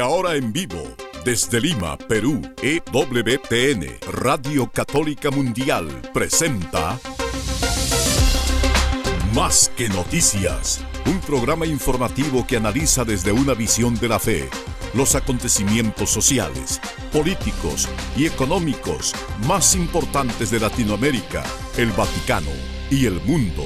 ahora en vivo, desde Lima, Perú, EWTN, Radio Católica Mundial, presenta Más que Noticias, un programa informativo que analiza desde una visión de la fe los acontecimientos sociales, políticos y económicos más importantes de Latinoamérica, el Vaticano y el mundo.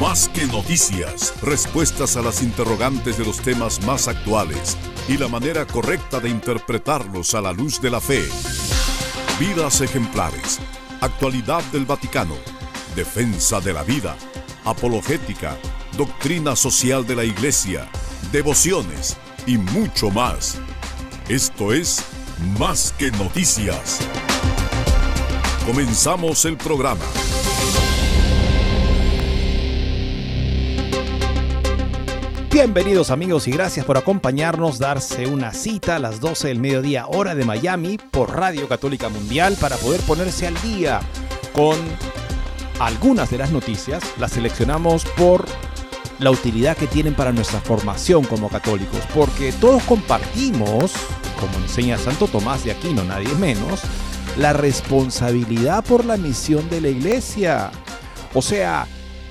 Más que noticias, respuestas a las interrogantes de los temas más actuales y la manera correcta de interpretarlos a la luz de la fe. Vidas ejemplares, actualidad del Vaticano, defensa de la vida, apologética, doctrina social de la Iglesia, devociones y mucho más. Esto es Más que Noticias. Comenzamos el programa. Bienvenidos amigos y gracias por acompañarnos, darse una cita a las 12 del mediodía hora de Miami por Radio Católica Mundial para poder ponerse al día con algunas de las noticias. Las seleccionamos por la utilidad que tienen para nuestra formación como católicos, porque todos compartimos, como enseña Santo Tomás de Aquino, nadie menos, la responsabilidad por la misión de la iglesia. O sea,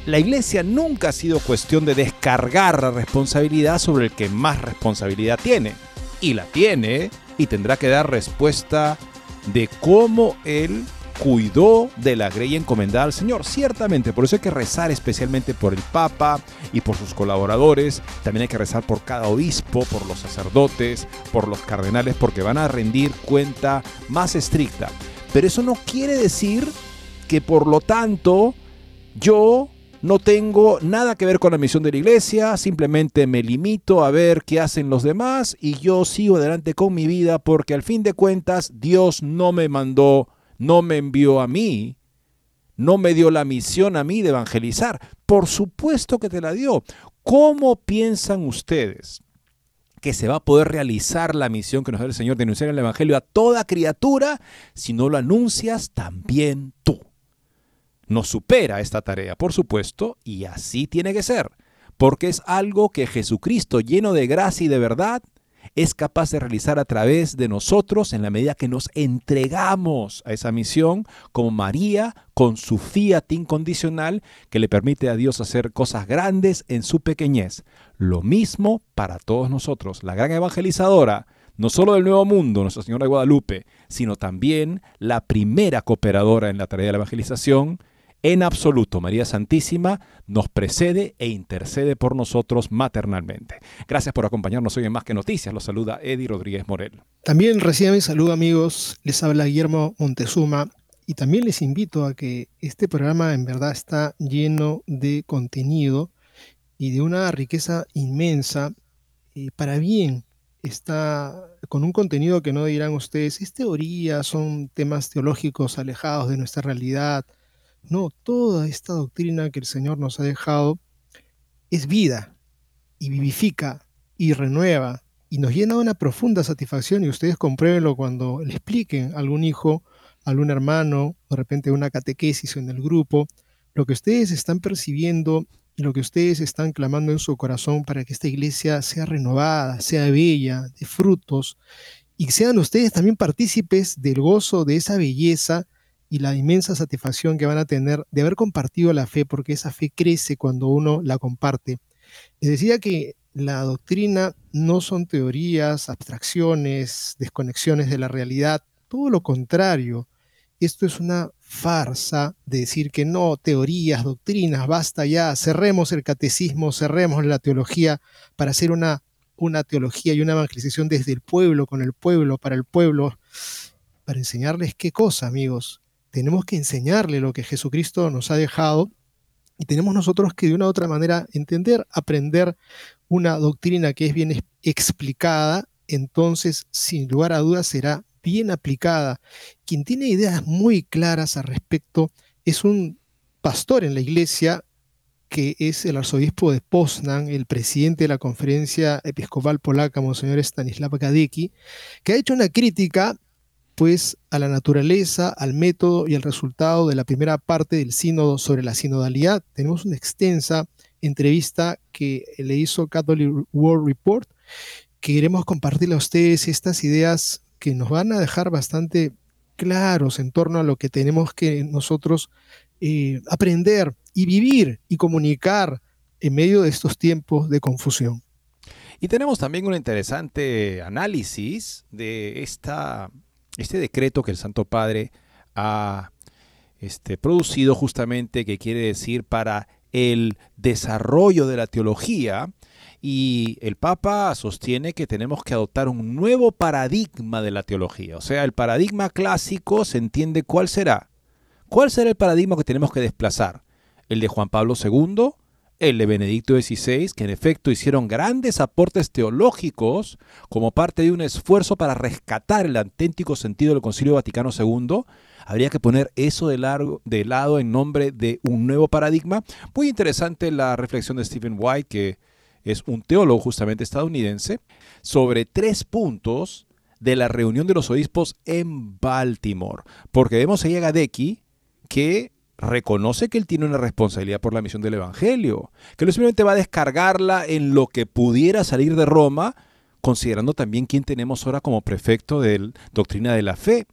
la iglesia nunca ha sido cuestión de descargar la responsabilidad sobre el que más responsabilidad tiene. Y la tiene y tendrá que dar respuesta de cómo él cuidó de la grey encomendada al Señor. Ciertamente, por eso hay que rezar especialmente por el Papa y por sus colaboradores. También hay que rezar por cada obispo, por los sacerdotes, por los cardenales, porque van a rendir cuenta más estricta. Pero eso no quiere decir que por lo tanto yo no tengo nada que ver con la misión de la iglesia, simplemente me limito a ver qué hacen los demás y yo sigo adelante con mi vida porque al fin de cuentas Dios no me mandó no me envió a mí, no me dio la misión a mí de evangelizar. Por supuesto que te la dio. ¿Cómo piensan ustedes que se va a poder realizar la misión que nos da el Señor de anunciar el Evangelio a toda criatura si no lo anuncias también tú? Nos supera esta tarea, por supuesto, y así tiene que ser, porque es algo que Jesucristo, lleno de gracia y de verdad, es capaz de realizar a través de nosotros en la medida que nos entregamos a esa misión, como María con su fiat incondicional que le permite a Dios hacer cosas grandes en su pequeñez. Lo mismo para todos nosotros. La gran evangelizadora, no solo del Nuevo Mundo, Nuestra Señora de Guadalupe, sino también la primera cooperadora en la tarea de la evangelización, en absoluto, María Santísima nos precede e intercede por nosotros maternalmente. Gracias por acompañarnos hoy en Más que Noticias. Los saluda Eddie Rodríguez Morel. También reciban mi saludo amigos. Les habla Guillermo Montezuma. Y también les invito a que este programa en verdad está lleno de contenido y de una riqueza inmensa. Y para bien, está con un contenido que no dirán ustedes, es teoría, son temas teológicos alejados de nuestra realidad no, toda esta doctrina que el Señor nos ha dejado es vida y vivifica y renueva y nos llena de una profunda satisfacción y ustedes compruébenlo cuando le expliquen a algún hijo, a algún hermano, de repente una catequesis en el grupo, lo que ustedes están percibiendo y lo que ustedes están clamando en su corazón para que esta iglesia sea renovada, sea bella, de frutos, y sean ustedes también partícipes del gozo de esa belleza y la inmensa satisfacción que van a tener de haber compartido la fe, porque esa fe crece cuando uno la comparte. Les decía que la doctrina no son teorías, abstracciones, desconexiones de la realidad, todo lo contrario. Esto es una farsa de decir que no, teorías, doctrinas, basta ya, cerremos el catecismo, cerremos la teología para hacer una, una teología y una evangelización desde el pueblo, con el pueblo, para el pueblo, para enseñarles qué cosa, amigos, tenemos que enseñarle lo que Jesucristo nos ha dejado y tenemos nosotros que de una u otra manera entender, aprender una doctrina que es bien explicada, entonces sin lugar a dudas será bien aplicada. Quien tiene ideas muy claras al respecto es un pastor en la iglesia que es el arzobispo de Poznan, el presidente de la conferencia episcopal polaca, Monseñor Stanislav Gadecki, que ha hecho una crítica pues a la naturaleza, al método y al resultado de la primera parte del sínodo sobre la sinodalidad. Tenemos una extensa entrevista que le hizo Catholic World Report queremos compartirle a ustedes estas ideas que nos van a dejar bastante claros en torno a lo que tenemos que nosotros eh, aprender y vivir y comunicar en medio de estos tiempos de confusión. Y tenemos también un interesante análisis de esta, este decreto que el Santo Padre ha este, producido justamente, que quiere decir para el desarrollo de la teología. Y el Papa sostiene que tenemos que adoptar un nuevo paradigma de la teología. O sea, el paradigma clásico se entiende cuál será. ¿Cuál será el paradigma que tenemos que desplazar? ¿El de Juan Pablo II? El de Benedicto XVI, que en efecto hicieron grandes aportes teológicos como parte de un esfuerzo para rescatar el auténtico sentido del Concilio Vaticano II, habría que poner eso de, largo, de lado en nombre de un nuevo paradigma. Muy interesante la reflexión de Stephen White, que es un teólogo justamente estadounidense, sobre tres puntos de la reunión de los obispos en Baltimore. Porque vemos a Gadecki que reconoce que él tiene una responsabilidad por la misión del Evangelio, que no simplemente va a descargarla en lo que pudiera salir de Roma, considerando también quién tenemos ahora como prefecto de doctrina de la fe.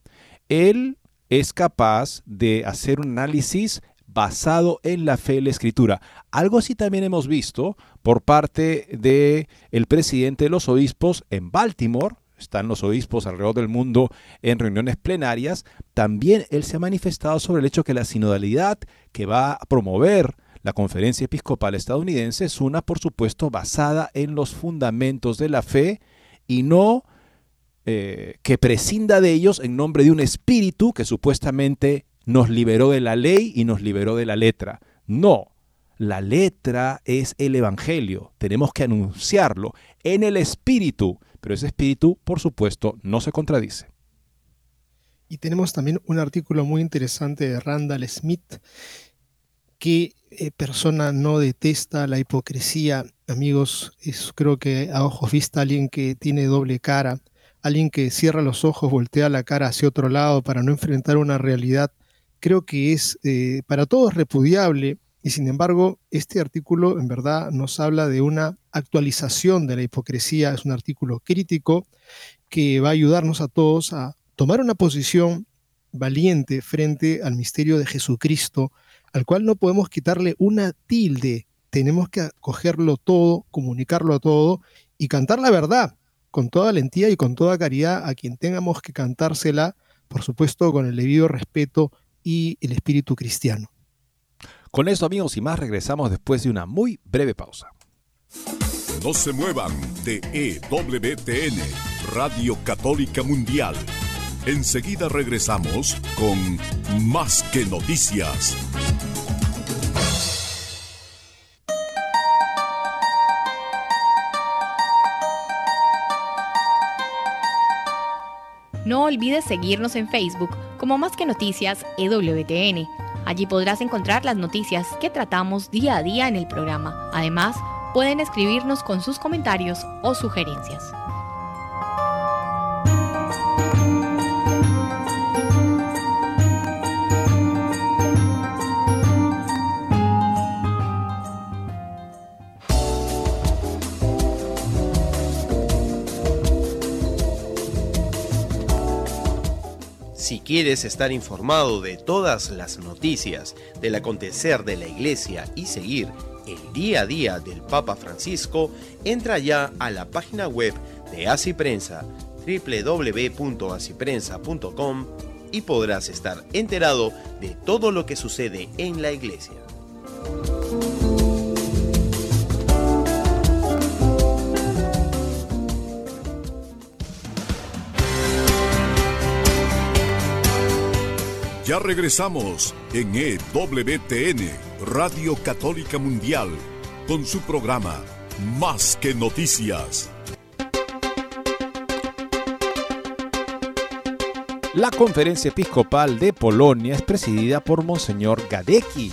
Él es capaz de hacer un análisis basado en la fe y la escritura. Algo así también hemos visto por parte del el presidente de los obispos en Baltimore, están los obispos alrededor del mundo en reuniones plenarias, también él se ha manifestado sobre el hecho que la sinodalidad que va a promover la conferencia episcopal estadounidense es una, por supuesto, basada en los fundamentos de la fe y no eh, que prescinda de ellos en nombre de un espíritu que supuestamente nos liberó de la ley y nos liberó de la letra. No, la letra es el Evangelio, tenemos que anunciarlo en el espíritu pero ese espíritu, por supuesto, no se contradice. Y tenemos también un artículo muy interesante de Randall Smith, que eh, persona no detesta la hipocresía. Amigos, es creo que a ojos vista alguien que tiene doble cara, alguien que cierra los ojos, voltea la cara hacia otro lado para no enfrentar una realidad, creo que es eh, para todos repudiable y sin embargo, este artículo en verdad nos habla de una actualización de la hipocresía, es un artículo crítico que va a ayudarnos a todos a tomar una posición valiente frente al misterio de Jesucristo, al cual no podemos quitarle una tilde, tenemos que acogerlo todo, comunicarlo a todo y cantar la verdad con toda valentía y con toda caridad a quien tengamos que cantársela, por supuesto con el debido respeto y el espíritu cristiano. Con eso amigos y más regresamos después de una muy breve pausa. No se muevan de EWTN, Radio Católica Mundial. Enseguida regresamos con Más que Noticias. No olvides seguirnos en Facebook como Más que Noticias EWTN Allí podrás encontrar las noticias que tratamos día a día en el programa. Además, pueden escribirnos con sus comentarios o sugerencias. Si quieres estar informado de todas las noticias del acontecer de la Iglesia y seguir el día a día del Papa Francisco, entra ya a la página web de Así Prensa www.asiprensa.com y podrás estar enterado de todo lo que sucede en la Iglesia. Ya regresamos en EWTN, Radio Católica Mundial, con su programa Más que Noticias. La conferencia episcopal de Polonia es presidida por Monseñor Gadecki.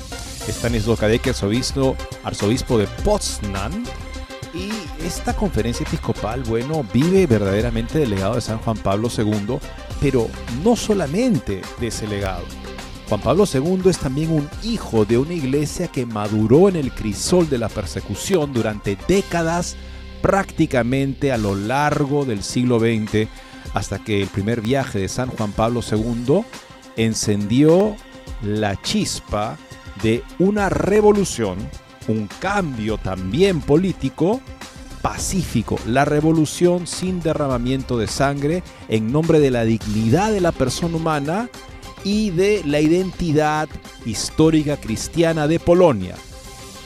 Stanisław Gadecki, arzobispo, arzobispo de Poznan. Y esta conferencia episcopal, bueno, vive verdaderamente del legado de San Juan Pablo II pero no solamente de ese legado. Juan Pablo II es también un hijo de una iglesia que maduró en el crisol de la persecución durante décadas prácticamente a lo largo del siglo XX hasta que el primer viaje de San Juan Pablo II encendió la chispa de una revolución, un cambio también político pacífico, la revolución sin derramamiento de sangre en nombre de la dignidad de la persona humana y de la identidad histórica cristiana de Polonia.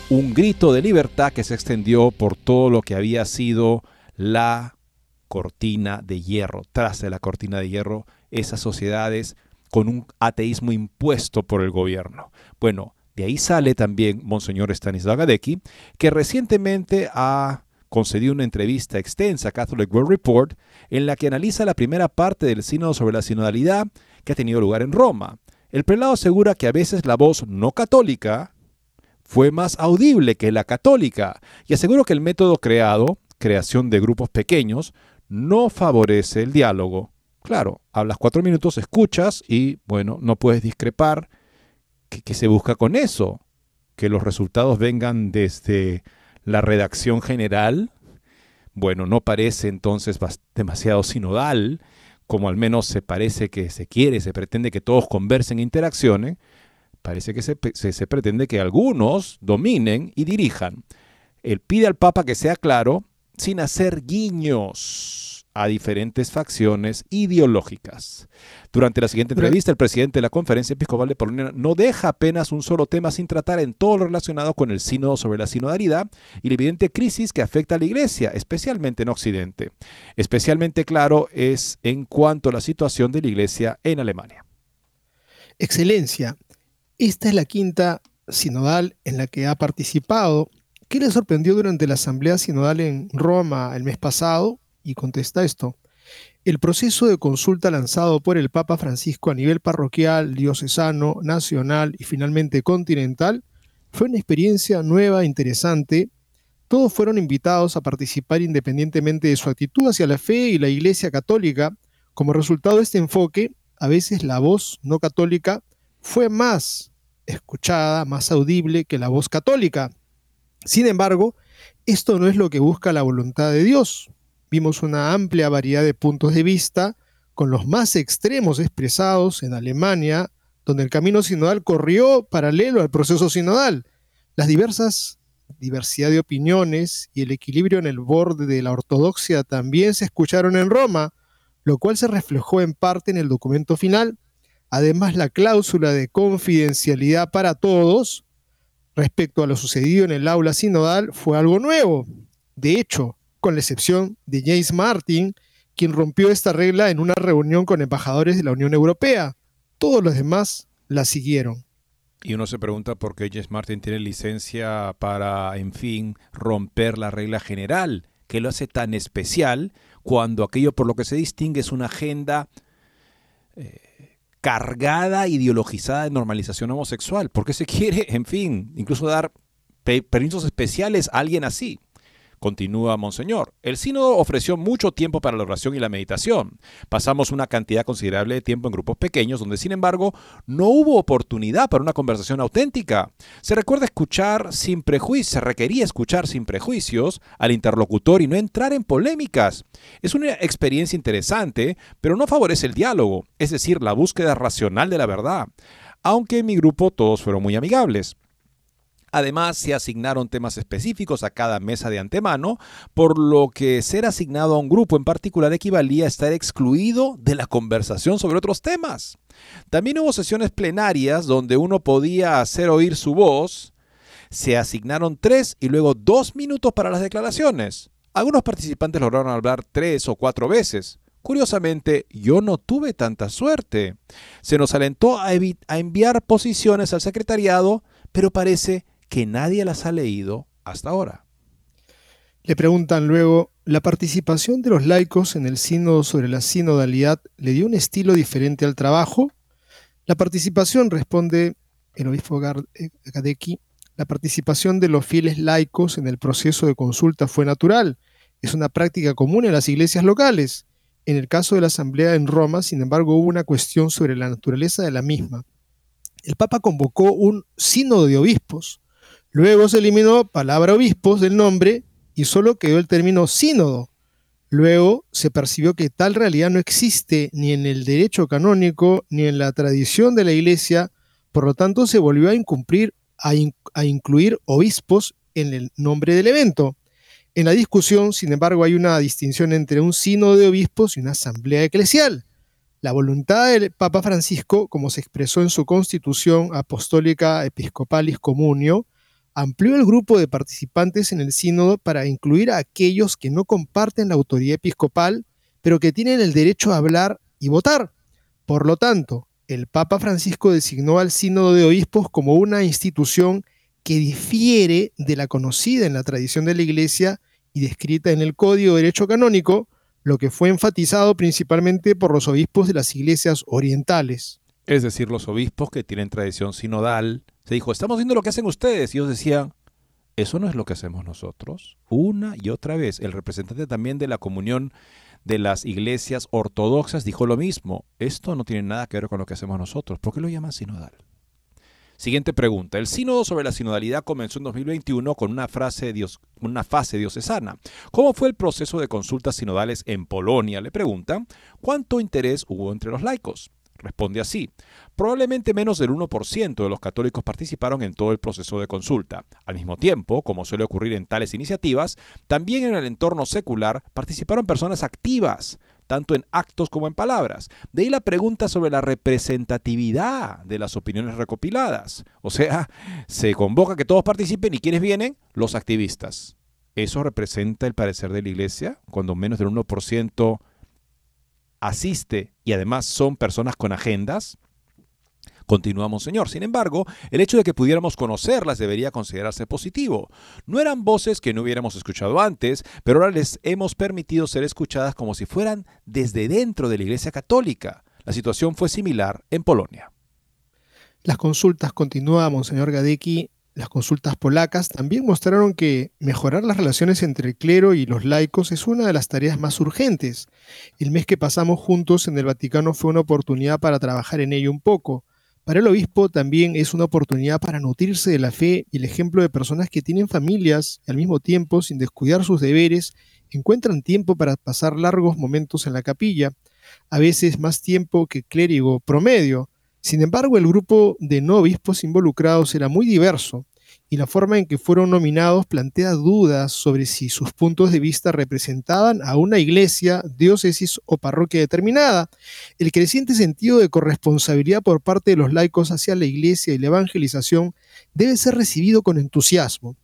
Un grito de libertad que se extendió por todo lo que había sido la cortina de hierro. Tras de la cortina de hierro, esas sociedades con un ateísmo impuesto por el gobierno. Bueno, de ahí sale también Monseñor Stanislaw Gadecki, que recientemente ha concedió una entrevista extensa a Catholic World Report en la que analiza la primera parte del sínodo sobre la sinodalidad que ha tenido lugar en Roma. El prelado asegura que a veces la voz no católica fue más audible que la católica y asegura que el método creado, creación de grupos pequeños, no favorece el diálogo. Claro, hablas cuatro minutos, escuchas y, bueno, no puedes discrepar. ¿Qué, se busca con eso? Que los resultados vengan desde la redacción general, bueno, no parece entonces demasiado sinodal, como al menos se parece que se quiere, se pretende que todos conversen e interaccionen, parece que se, se, pretende que algunos dominen y dirijan. Él pide al Papa que sea claro sin hacer guiños a diferentes facciones ideológicas. Durante la siguiente entrevista, el presidente de la Conferencia Episcopal de Polonia no deja apenas un solo tema sin tratar en todo lo relacionado con el sínodo sobre la sinodalidad y la evidente crisis que afecta a la Iglesia, especialmente en Occidente. Especialmente claro es en cuanto a la situación de la Iglesia en Alemania. Excelencia, esta es la quinta sinodal en la que ha participado. ¿Qué le sorprendió durante la Asamblea Sinodal en Roma el mes pasado? Y contesta esto. El proceso de consulta lanzado por el Papa Francisco a nivel parroquial, diocesano, nacional y finalmente continental fue una experiencia nueva e interesante. Todos fueron invitados a participar independientemente de su actitud hacia la fe y la Iglesia católica. Como resultado de este enfoque, a veces la voz no católica fue más escuchada, más audible que la voz católica. Sin embargo, esto no es lo que busca la voluntad de Dios vimos una amplia variedad de puntos de vista, con los más extremos expresados en Alemania, donde el camino sinodal corrió paralelo al proceso sinodal. Las diversas diversidad de opiniones y el equilibrio en el borde de la ortodoxia también se escucharon en Roma, lo cual se reflejó en parte en el documento final. Además, la cláusula de confidencialidad para todos respecto a lo sucedido en el aula sinodal fue algo nuevo. De hecho, con la excepción de James Martin, quien rompió esta regla en una reunión con embajadores de la Unión Europea. Todos los demás la siguieron. Y uno se pregunta por qué James Martin tiene licencia para, en fin, romper la regla general, que lo hace tan especial cuando aquello por lo que se distingue es una agenda eh, cargada, ideologizada de normalización homosexual. ¿Por qué se quiere, en fin, incluso dar permisos especiales a alguien así? Continúa Monseñor. El sínodo ofreció mucho tiempo para la oración y la meditación. Pasamos una cantidad considerable de tiempo en grupos pequeños donde, sin embargo, no hubo oportunidad para una conversación auténtica. Se recuerda escuchar sin prejuicios, se requería escuchar sin prejuicios al interlocutor y no entrar en polémicas. Es una experiencia interesante, pero no favorece el diálogo, es decir, la búsqueda racional de la verdad. Aunque en mi grupo todos fueron muy amigables. Además, se asignaron temas específicos a cada mesa de antemano, por lo que ser asignado a un grupo en particular equivalía a estar excluido de la conversación sobre otros temas. También hubo sesiones plenarias donde uno podía hacer oír su voz. Se asignaron tres y luego dos minutos para las declaraciones. Algunos participantes lograron hablar tres o cuatro veces. Curiosamente, yo no tuve tanta suerte. Se nos alentó a, enviar posiciones al secretariado, pero parece que nadie las ha leído hasta ahora. Le preguntan luego, ¿la participación de los laicos en el sínodo sobre la sinodalidad le dio un estilo diferente al trabajo? La participación, responde el obispo eh, Gadecki, la participación de los fieles laicos en el proceso de consulta fue natural. Es una práctica común en las iglesias locales. En el caso de la asamblea en Roma, sin embargo, hubo una cuestión sobre la naturaleza de la misma. El Papa convocó un sínodo de obispos, Luego se eliminó palabra obispos del nombre y solo quedó el término sínodo. Luego se percibió que tal realidad no existe ni en el derecho canónico ni en la tradición de la Iglesia, por lo tanto se volvió a, incumplir, a, a incluir obispos en el nombre del evento. En la discusión, sin embargo, hay una distinción entre un sínodo de obispos y una asamblea eclesial. La voluntad del Papa Francisco, como se expresó en su constitución apostólica Episcopalis Comunio, amplió el grupo de participantes en el sínodo para incluir a aquellos que no comparten la autoridad episcopal, pero que tienen el derecho a hablar y votar. Por lo tanto, el Papa Francisco designó al sínodo de obispos como una institución que difiere de la conocida en la tradición de la Iglesia y descrita en el Código de Derecho Canónico, lo que fue enfatizado principalmente por los obispos de las iglesias orientales. Es decir, los obispos que tienen tradición sinodal. Se dijo, estamos viendo lo que hacen ustedes. Y ellos decían, eso no es lo que hacemos nosotros. Una y otra vez, el representante también de la comunión de las iglesias ortodoxas dijo lo mismo. Esto no tiene nada que ver con lo que hacemos nosotros. ¿Por qué lo llaman sinodal? Siguiente pregunta. El sínodo sobre la sinodalidad comenzó en 2021 con una, frase dios, una fase diocesana. ¿Cómo fue el proceso de consultas sinodales en Polonia? Le preguntan. ¿Cuánto interés hubo entre los laicos? Responde así. Probablemente menos del 1% de los católicos participaron en todo el proceso de consulta. Al mismo tiempo, como suele ocurrir en tales iniciativas, también en el entorno secular participaron personas activas, tanto en actos como en palabras. De ahí la pregunta sobre la representatividad de las opiniones recopiladas. O sea, se convoca que todos participen y ¿quiénes vienen? Los activistas. ¿Eso representa el parecer de la Iglesia? Cuando menos del 1% asiste y además son personas con agendas. Continuamos, Señor. Sin embargo, el hecho de que pudiéramos conocerlas debería considerarse positivo. No eran voces que no hubiéramos escuchado antes, pero ahora les hemos permitido ser escuchadas como si fueran desde dentro de la Iglesia Católica. La situación fue similar en Polonia. Las consultas, continúa Monseñor Gadecki, las consultas polacas también mostraron que mejorar las relaciones entre el clero y los laicos es una de las tareas más urgentes. El mes que pasamos juntos en el Vaticano fue una oportunidad para trabajar en ello un poco. Para el obispo también es una oportunidad para nutrirse de la fe y el ejemplo de personas que tienen familias y al mismo tiempo, sin descuidar sus deberes, encuentran tiempo para pasar largos momentos en la capilla, a veces más tiempo que clérigo promedio. Sin embargo, el grupo de no obispos involucrados era muy diverso y la forma en que fueron nominados plantea dudas sobre si sus puntos de vista representaban a una iglesia, diócesis o parroquia determinada. El creciente sentido de corresponsabilidad por parte de los laicos hacia la iglesia y la evangelización debe ser recibido con entusiasmo.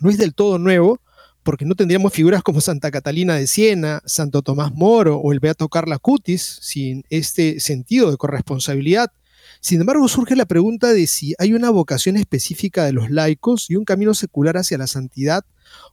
No es del todo nuevo, porque no tendríamos figuras como Santa Catalina de Siena, Santo Tomás Moro o el Beato Carla Cutis sin este sentido de corresponsabilidad sin embargo, surge la pregunta de si hay una vocación específica de los laicos y un camino secular hacia la santidad,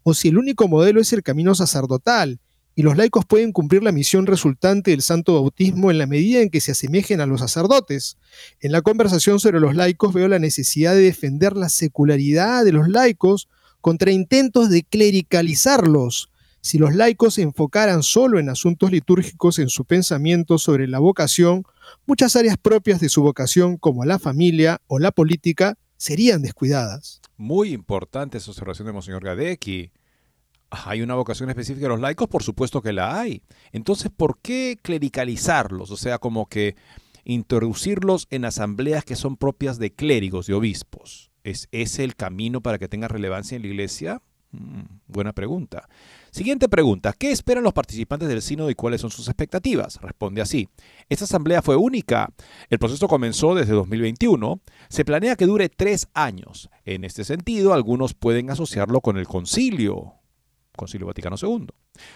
o si el único modelo es el camino sacerdotal, y los laicos pueden cumplir la misión resultante del santo bautismo en la medida en que se asemejen a los sacerdotes. En la conversación sobre los laicos veo la necesidad de defender la secularidad de los laicos contra intentos de clericalizarlos, si los laicos se enfocaran solo en asuntos litúrgicos en su pensamiento sobre la vocación, muchas áreas propias de su vocación, como la familia o la política, serían descuidadas. Muy importante esa observación de Monseñor Gadecki. ¿Hay una vocación específica de los laicos? Por supuesto que la hay. Entonces, ¿por qué clericalizarlos? O sea, como que introducirlos en asambleas que son propias de clérigos, de obispos. ¿Es ese el camino para que tenga relevancia en la iglesia? Mm, buena pregunta. Siguiente pregunta. ¿Qué esperan los participantes del sínodo y cuáles son sus expectativas? Responde así. Esta asamblea fue única. El proceso comenzó desde 2021. Se planea que dure tres años. En este sentido, algunos pueden asociarlo con el concilio. Concilio Vaticano II.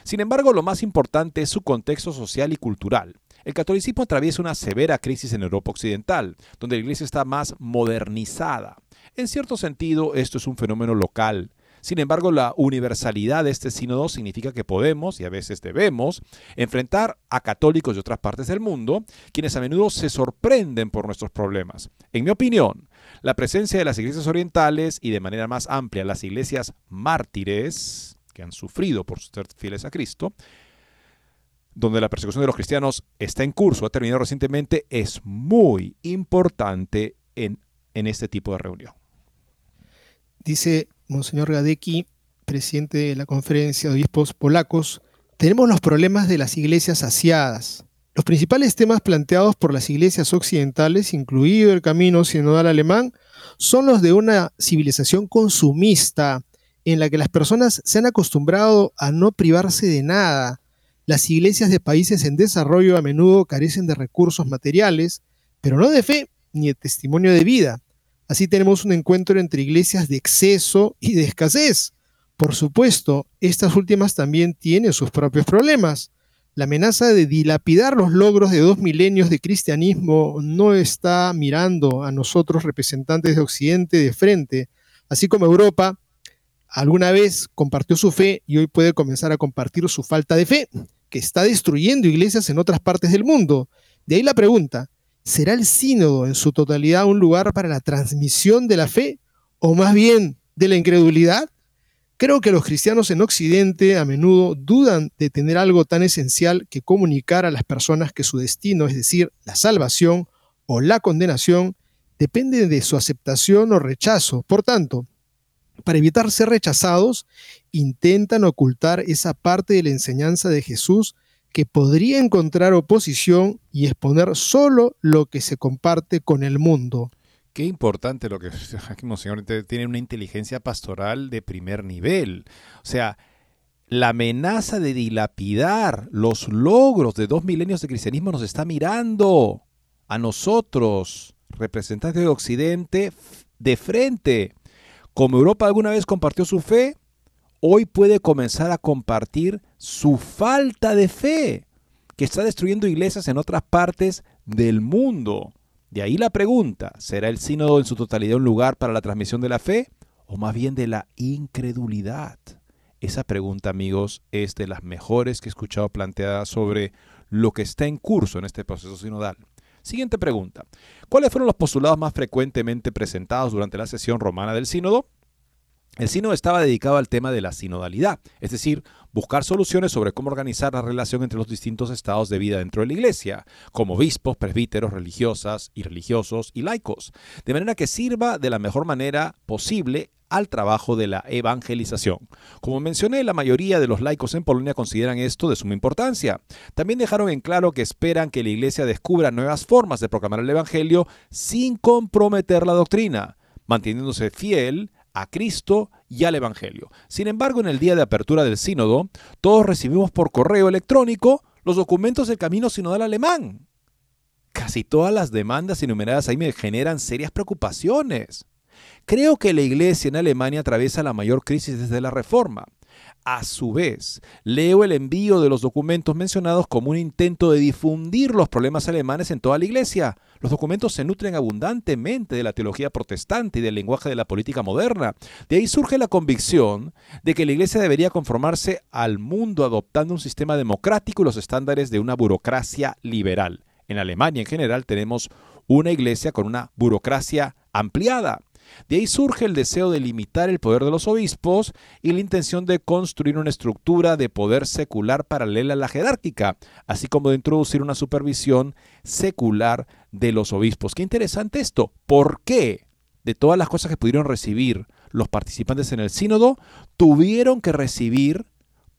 Sin embargo, lo más importante es su contexto social y cultural. El catolicismo atraviesa una severa crisis en Europa Occidental, donde la iglesia está más modernizada. En cierto sentido, esto es un fenómeno local, sin embargo, la universalidad de este sínodo significa que podemos, y a veces debemos, enfrentar a católicos de otras partes del mundo, quienes a menudo se sorprenden por nuestros problemas. En mi opinión, la presencia de las iglesias orientales y de manera más amplia las iglesias mártires, que han sufrido por ser fieles a Cristo, donde la persecución de los cristianos está en curso, ha terminado recientemente, es muy importante en, en este tipo de reunión. Dice Monseñor Gadecki presidente de la Conferencia de Obispos Polacos, tenemos los problemas de las iglesias saciadas. Los principales temas planteados por las iglesias occidentales, incluido el camino sinodal alemán, son los de una civilización consumista, en la que las personas se han acostumbrado a no privarse de nada. Las iglesias de países en desarrollo a menudo carecen de recursos materiales, pero no de fe ni de testimonio de vida. Así tenemos un encuentro entre iglesias de exceso y de escasez. Por supuesto, estas últimas también tienen sus propios problemas. La amenaza de dilapidar los logros de dos milenios de cristianismo no está mirando a nosotros representantes de Occidente de frente, así como Europa alguna vez compartió su fe y hoy puede comenzar a compartir su falta de fe, que está destruyendo iglesias en otras partes del mundo. De ahí la pregunta, ¿será el sínodo en su totalidad un lugar para la transmisión de la fe o más bien de la incredulidad? Creo que los cristianos en Occidente a menudo dudan de tener algo tan esencial que comunicar a las personas que su destino, es decir, la salvación o la condenación, depende de su aceptación o rechazo. Por tanto, para evitar ser rechazados, intentan ocultar esa parte de la enseñanza de Jesús que podría encontrar oposición y exponer solo lo que se comparte con el mundo. Qué importante lo que tiene una inteligencia pastoral de primer nivel. O sea, la amenaza de dilapidar los logros de dos milenios de cristianismo nos está mirando a nosotros, representantes de Occidente, de frente. Como Europa alguna vez compartió su fe, hoy puede comenzar a compartir su falta de fe, que está destruyendo iglesias en otras partes del mundo. De ahí la pregunta, ¿será el sínodo en su totalidad un lugar para la transmisión de la fe o más bien de la incredulidad? Esa pregunta, amigos, es de las mejores que he escuchado planteada sobre lo que está en curso en este proceso sinodal. Siguiente pregunta. ¿Cuáles fueron los postulados más frecuentemente presentados durante la sesión romana del sínodo? El sínodo estaba dedicado al tema de la sinodalidad, es decir, buscar soluciones sobre cómo organizar la relación entre los distintos estados de vida dentro de la iglesia, como obispos, presbíteros, religiosas y religiosos y laicos, de manera que sirva de la mejor manera posible al trabajo de la evangelización. Como mencioné, la mayoría de los laicos en Polonia consideran esto de suma importancia. También dejaron en claro que esperan que la Iglesia descubra nuevas formas de proclamar el Evangelio sin comprometer la doctrina, manteniéndose fiel a Cristo y al Evangelio. Sin embargo, en el día de apertura del sínodo, todos recibimos por correo electrónico los documentos del camino sinodal alemán. Casi todas las demandas enumeradas ahí me generan serias preocupaciones. Creo que la iglesia en Alemania atraviesa la mayor crisis desde la Reforma. A su vez, leo el envío de los documentos mencionados como un intento de difundir los problemas alemanes en toda la iglesia. Los documentos se nutren abundantemente de la teología protestante y del lenguaje de la política moderna. De ahí surge la convicción de que la iglesia debería conformarse al mundo adoptando un sistema democrático y los estándares de una burocracia liberal. En Alemania en general tenemos una iglesia con una burocracia ampliada. De ahí surge el deseo de limitar el poder de los obispos y la intención de construir una estructura de poder secular paralela a la jerárquica, así como de introducir una supervisión secular de los obispos. Qué interesante esto. ¿Por qué? De todas las cosas que pudieron recibir los participantes en el sínodo, tuvieron que recibir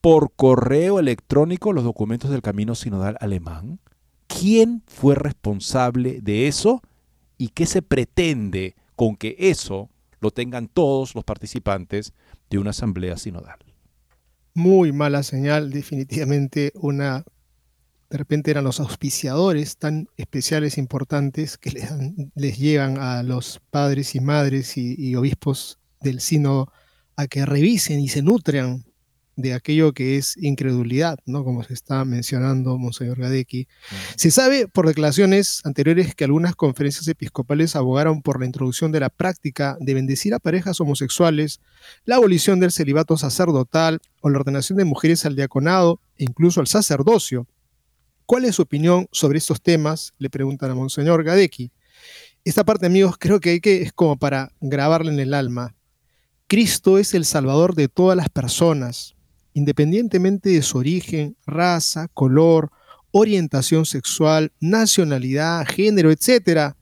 por correo electrónico los documentos del camino sinodal alemán. ¿Quién fue responsable de eso? ¿Y qué se pretende con que eso lo tengan todos los participantes de una asamblea sinodal. Muy mala señal, definitivamente una de repente eran los auspiciadores tan especiales, importantes, que les, les llegan a los padres y madres y, y, obispos del sínodo a que revisen y se nutran de aquello que es incredulidad, ¿no? Como se está mencionando Monseñor Gadecki. Se sabe por declaraciones anteriores que algunas conferencias episcopales abogaron por la introducción de la práctica de bendecir a parejas homosexuales, la abolición del celibato sacerdotal o la ordenación de mujeres al diaconado e incluso al sacerdocio. ¿Cuál es su opinión sobre estos temas? Le preguntan a Monseñor Gadecki. Esta parte, amigos, creo que, hay que es como para grabarle en el alma. Cristo es el Salvador de todas las personas, independientemente de su origen, raza, color, orientación sexual, nacionalidad, género, etc.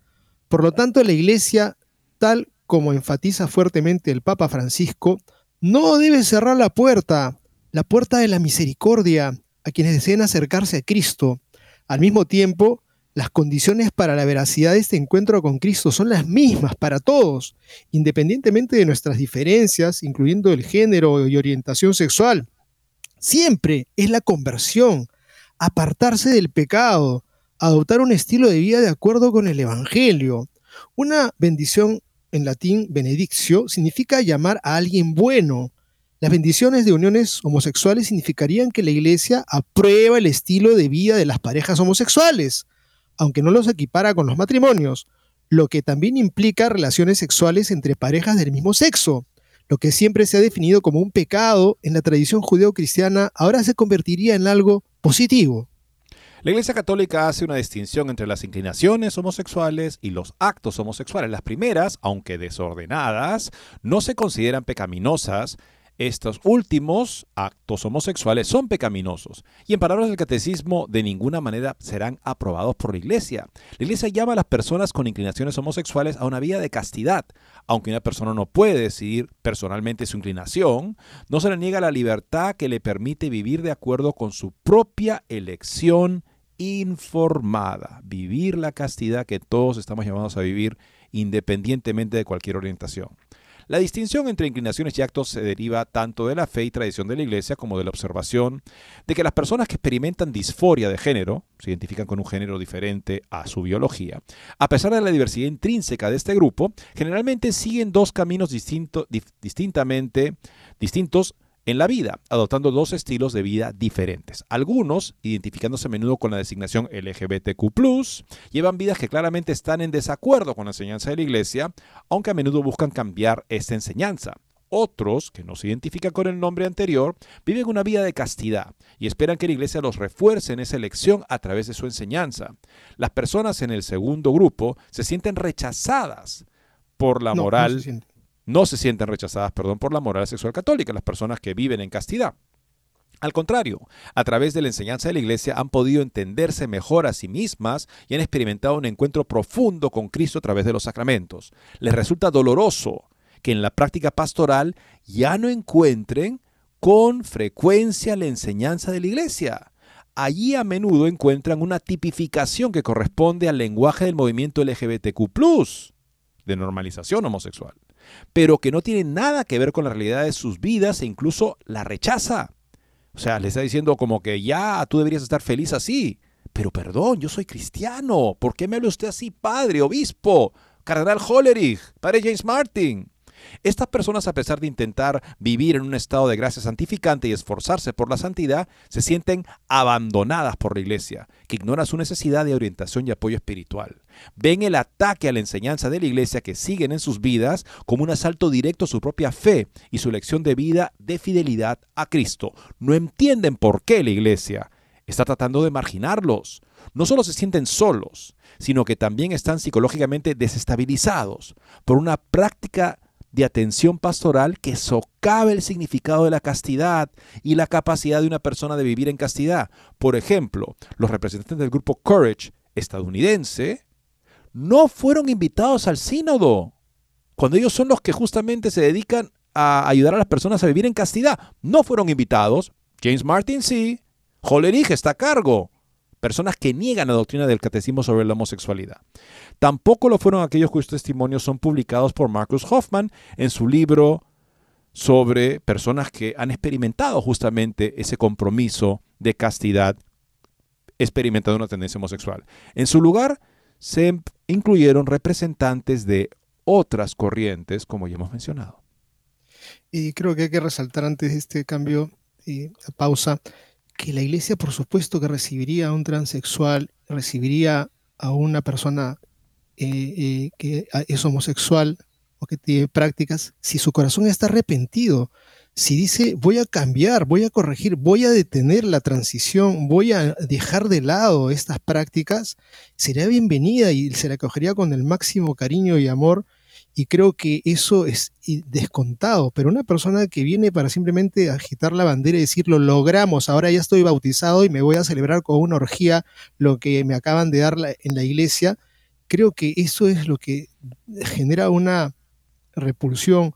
Por lo tanto, la Iglesia, tal como enfatiza fuertemente el Papa Francisco, No debe cerrar la puerta, la puerta de la misericordia, a quienes deseen acercarse a Cristo. Al mismo tiempo, las condiciones para la veracidad de este encuentro con Cristo son las mismas para todos, independientemente de nuestras diferencias, incluyendo el género y orientación sexual. Siempre es la conversión, apartarse del pecado, adoptar un estilo de vida de acuerdo con el Evangelio. Una bendición en latín, benedictio, significa llamar a alguien bueno, las bendiciones de uniones homosexuales significarían que la Iglesia aprueba el estilo de vida de las parejas homosexuales, aunque no los equipara con los matrimonios, lo que también implica relaciones sexuales entre parejas del mismo sexo. Lo que siempre se ha definido como un pecado en la tradición judeo-cristiana ahora se convertiría en algo positivo. La Iglesia Católica hace una distinción entre las inclinaciones homosexuales y los actos homosexuales. Las primeras, aunque desordenadas, no se consideran pecaminosas estos últimos actos homosexuales son pecaminosos y en palabras del catecismo de ninguna manera serán aprobados por la iglesia. La iglesia llama a las personas con inclinaciones homosexuales a una vida de castidad. Aunque una persona no puede decidir personalmente su inclinación, no se le niega la libertad que le permite vivir de acuerdo con su propia elección informada. Vivir la castidad que todos estamos llamados a vivir independientemente de cualquier orientación. La distinción entre inclinaciones y actos se deriva tanto de la fe y tradición de la Iglesia como de la observación de que las personas que experimentan disforia de género, se identifican con un género diferente a su biología, a pesar de la diversidad intrínseca de este grupo, generalmente siguen dos caminos distintamente distintos en la vida, adoptando dos estilos de vida diferentes. Algunos, identificándose a menudo con la designación LGBTQ, llevan vidas que claramente están en desacuerdo con la enseñanza de la Iglesia, aunque a menudo buscan cambiar esta enseñanza. Otros, que no se identifican con el nombre anterior, viven una vida de castidad y esperan que la Iglesia los refuerce en esa elección a través de su enseñanza. Las personas en el segundo grupo se sienten rechazadas por la moral no se sienten rechazadas, perdón, por la moral sexual católica, las personas que viven en castidad. Al contrario, a través de la enseñanza de la Iglesia han podido entenderse mejor a sí mismas y han experimentado un encuentro profundo con Cristo a través de los sacramentos. Les resulta doloroso que en la práctica pastoral ya no encuentren con frecuencia la enseñanza de la Iglesia. Allí a menudo encuentran una tipificación que corresponde al lenguaje del movimiento LGBTQ, de normalización homosexual pero que no tiene nada que ver con la realidad de sus vidas e incluso la rechaza. O sea, le está diciendo como que ya tú deberías estar feliz así. Pero perdón, yo soy cristiano. ¿Por qué me habla usted así, padre, obispo, cardenal Hollerich, padre James Martin? Estas personas, a pesar de intentar vivir en un estado de gracia santificante y esforzarse por la santidad, se sienten abandonadas por la iglesia, que ignora su necesidad de orientación y apoyo espiritual. Ven el ataque a la enseñanza de la iglesia que siguen en sus vidas como un asalto directo a su propia fe y su lección de vida de fidelidad a Cristo. No entienden por qué la iglesia está tratando de marginarlos. No solo se sienten solos, sino que también están psicológicamente desestabilizados por una práctica de atención pastoral que socava el significado de la castidad y la capacidad de una persona de vivir en castidad. Por ejemplo, los representantes del grupo Courage estadounidense no fueron invitados al sínodo, cuando ellos son los que justamente se dedican a ayudar a las personas a vivir en castidad. No fueron invitados. James Martin sí. Hollerich está a cargo personas que niegan la doctrina del catecismo sobre la homosexualidad. Tampoco lo fueron aquellos cuyos testimonios son publicados por Marcus Hoffman en su libro sobre personas que han experimentado justamente ese compromiso de castidad experimentando una tendencia homosexual. En su lugar se incluyeron representantes de otras corrientes, como ya hemos mencionado. Y creo que hay que resaltar antes de este cambio y pausa que la iglesia, por supuesto, que recibiría a un transexual, recibiría a una persona eh, eh, que es homosexual o que tiene prácticas, si su corazón está arrepentido, si dice voy a cambiar, voy a corregir, voy a detener la transición, voy a dejar de lado estas prácticas, sería bienvenida y se la acogería con el máximo cariño y amor y creo que eso es descontado, pero una persona que viene para simplemente agitar la bandera y decir, lo logramos, ahora ya estoy bautizado y me voy a celebrar con una orgía lo que me acaban de dar en la iglesia, creo que eso es lo que genera una repulsión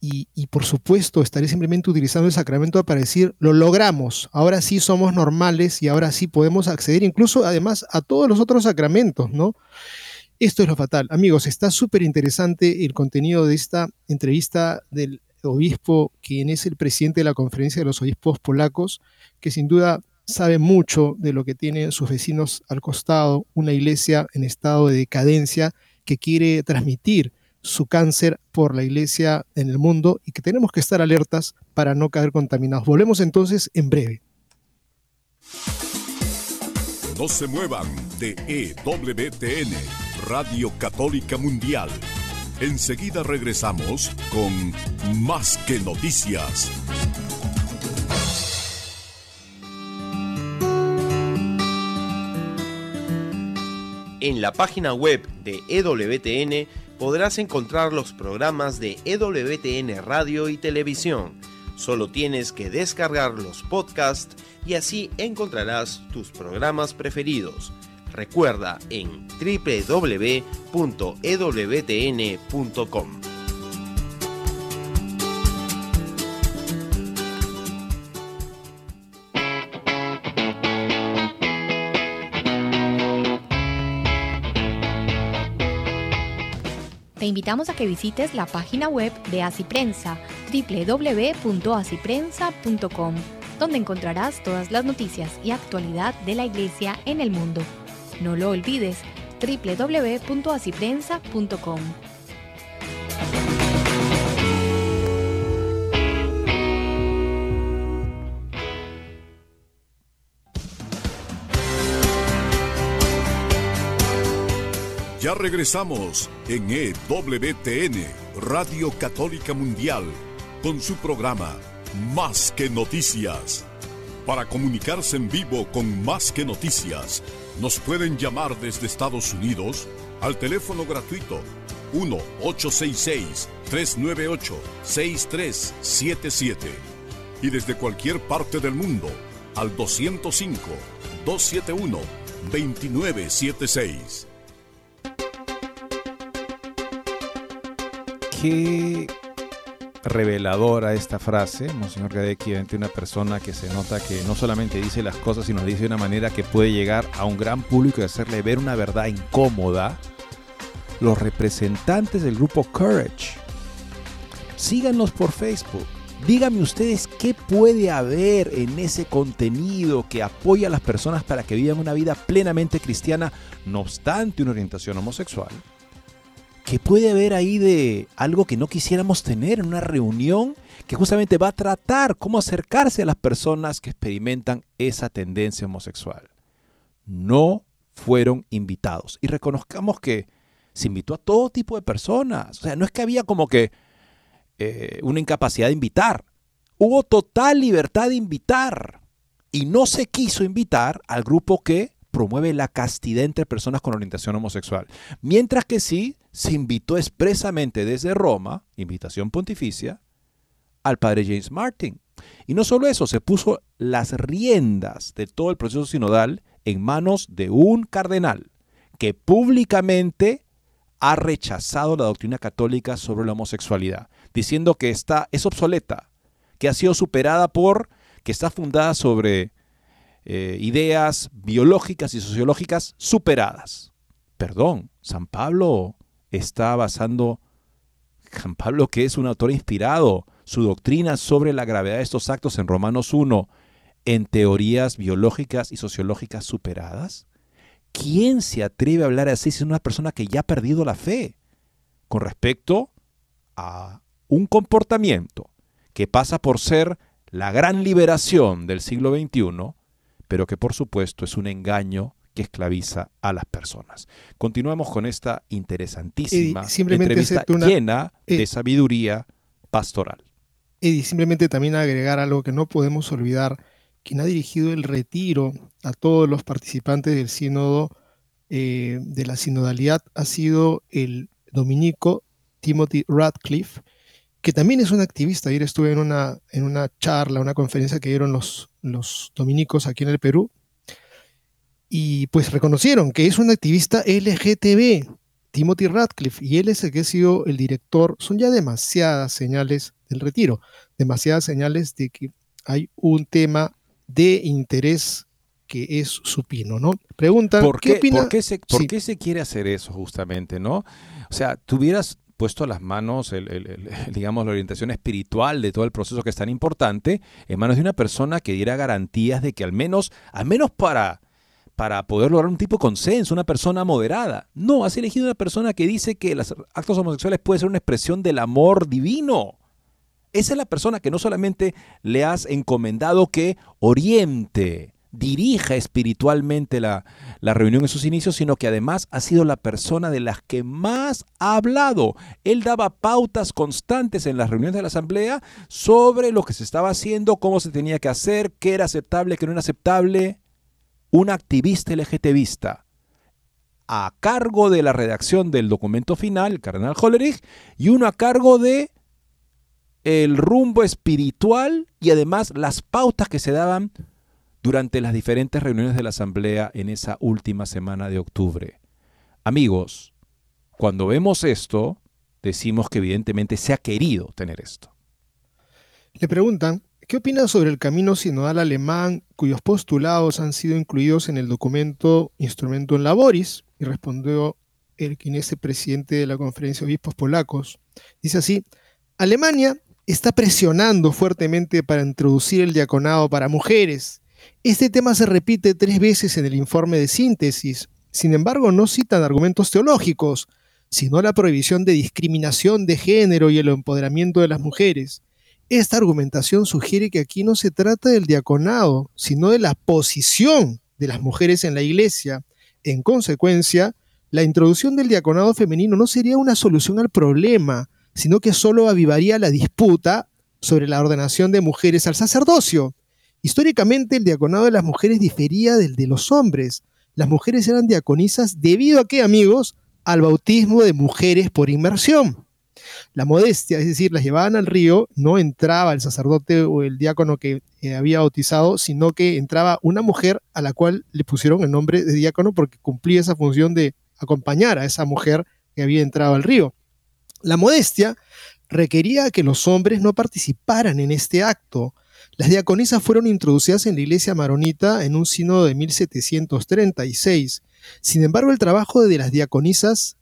y, por supuesto estaré simplemente utilizando el sacramento para decir, lo logramos, ahora sí somos normales y ahora sí podemos acceder incluso además a todos los otros sacramentos, ¿no? Esto es lo fatal. Amigos, está súper interesante el contenido de esta entrevista del obispo, quien es el presidente de la conferencia de los obispos polacos, que sin duda sabe mucho de lo que tienen sus vecinos al costado, una iglesia en estado de decadencia que quiere transmitir su cáncer por la iglesia en el mundo y que tenemos que estar alertas para no caer contaminados. Volvemos entonces en breve. No se muevan de EWTN, Radio Católica Mundial. Enseguida regresamos con Más que Noticias. En la página web de EWTN podrás encontrar los programas de EWTN Radio y Televisión. Solo tienes que descargar los podcasts y así encontrarás tus programas preferidos. Recuerda en www.ewtn.com. te invitamos a que visites la página web de Asiprensa, www.asiprensa.com, donde encontrarás todas las noticias y actualidad de la Iglesia en el mundo. No lo olvides, www.asiprensa.com. Ya regresamos en EWTN, Radio Católica Mundial, con su programa Más que Noticias. Para comunicarse en vivo con Más que Noticias, nos pueden llamar desde Estados Unidos al teléfono gratuito 1-866-398-6377 y desde cualquier parte del mundo al 205-271-2976. qué reveladora esta frase, Monseñor Gadecki, ante una persona que se nota que no solamente dice las cosas, sino dice de una manera que puede llegar a un gran público y hacerle ver una verdad incómoda. Los representantes del grupo Courage, síganos por Facebook. Díganme ustedes qué puede haber en ese contenido que apoya a las personas para que vivan una vida plenamente cristiana, no obstante una orientación homosexual. ¿Qué puede haber ahí de algo que no quisiéramos tener en una reunión que justamente va a tratar cómo acercarse a las personas que experimentan esa tendencia homosexual? No fueron invitados. Y reconozcamos que se invitó a todo tipo de personas. O sea, no es que había como que eh, una incapacidad de invitar. Hubo total libertad de invitar. Y no se quiso invitar al grupo que promueve la castidad entre personas con orientación homosexual. Mientras que sí se invitó expresamente desde Roma, invitación pontificia, al padre James Martin. Y no solo eso, se puso las riendas de todo el proceso sinodal en manos de un cardenal que públicamente ha rechazado la doctrina católica sobre la homosexualidad, diciendo que está, es obsoleta, que ha sido superada por, que está fundada sobre eh, ideas biológicas y sociológicas superadas. Perdón, San Pablo está basando, San Pablo que es un autor inspirado, su doctrina sobre la gravedad de estos actos en Romanos 1, en teorías biológicas y sociológicas superadas? ¿Quién se atreve a hablar así si es una persona que ya ha perdido la fe con respecto a un comportamiento que pasa por ser la gran liberación del siglo XXI, pero que por supuesto es un engaño que esclaviza a las personas. Continuamos con esta interesantísima entrevista llena de sabiduría pastoral. Y simplemente también agregar algo que no podemos olvidar, quien ha dirigido el retiro a todos los participantes del sínodo eh, de la sinodalidad ha sido el dominico Timothy Radcliffe, que también es un activista. Ayer estuve en una, en una charla, una conferencia que dieron los, los dominicos aquí en el Perú, y pues reconocieron que es un activista LGTB. Timothy Radcliffe y él es el que ha sido el director, son ya demasiadas señales del retiro, demasiadas señales de que hay un tema de interés que es supino, ¿no? Preguntan, ¿por qué, opina? ¿por qué, se, por qué se quiere hacer eso justamente, no? O sea, tuvieras puesto las manos, digamos, la orientación espiritual de todo el proceso que es tan importante, en manos de una persona que diera garantías de que al menos, al menos para, para poder lograr un tipo de consenso, una persona moderada. No, has elegido una persona que dice que los actos homosexuales pueden ser una expresión del amor divino. Esa es la persona que no solamente le has encomendado que oriente, dirija espiritualmente la, reunión en sus inicios, sino que además ha sido la persona de las que más ha hablado. Él daba pautas constantes en las reuniones de la asamblea sobre lo que se estaba haciendo, cómo se tenía que hacer, qué era aceptable, qué no era aceptable. Un activista LGTBista a cargo de la redacción del documento final, el cardenal Hollerich, y uno a cargo de el rumbo espiritual y además las pautas que se daban durante las diferentes reuniones de la Asamblea en esa última semana de octubre. Amigos, cuando vemos esto, decimos que evidentemente se ha querido tener esto. Le preguntan, ¿qué opina sobre el camino sinodal alemán cuyos postulados han sido incluidos en el documento Instrumento en Laboris? Y respondió el quien es el presidente de la Conferencia de Obispos Polacos. Dice así, Alemania está presionando fuertemente para introducir el diaconado para mujeres este tema se repite tres veces en el informe de síntesis. Sin embargo, no citan argumentos teológicos, sino la prohibición de discriminación de género y el empoderamiento de las mujeres. Esta argumentación sugiere que aquí no se trata del diaconado, sino de la posición de las mujeres en la iglesia. En consecuencia, la introducción del diaconado femenino no sería una solución al problema, sino que solo avivaría la disputa sobre la ordenación de mujeres al sacerdocio. Históricamente el diaconado de las mujeres difería del de los hombres. Las mujeres eran diaconisas debido a qué, amigos? Al bautismo de mujeres por inmersión. La modestia, es decir, las llevaban al río, no entraba el sacerdote o el diácono que eh, había bautizado, sino que entraba una mujer a la cual le pusieron el nombre de diácono porque cumplía esa función de acompañar a esa mujer que había entrado al río. La modestia requería que los hombres no participaran en este acto, las diaconisas fueron introducidas en la iglesia maronita en un sínodo de 1736. Sin embargo, el trabajo de las diaconisas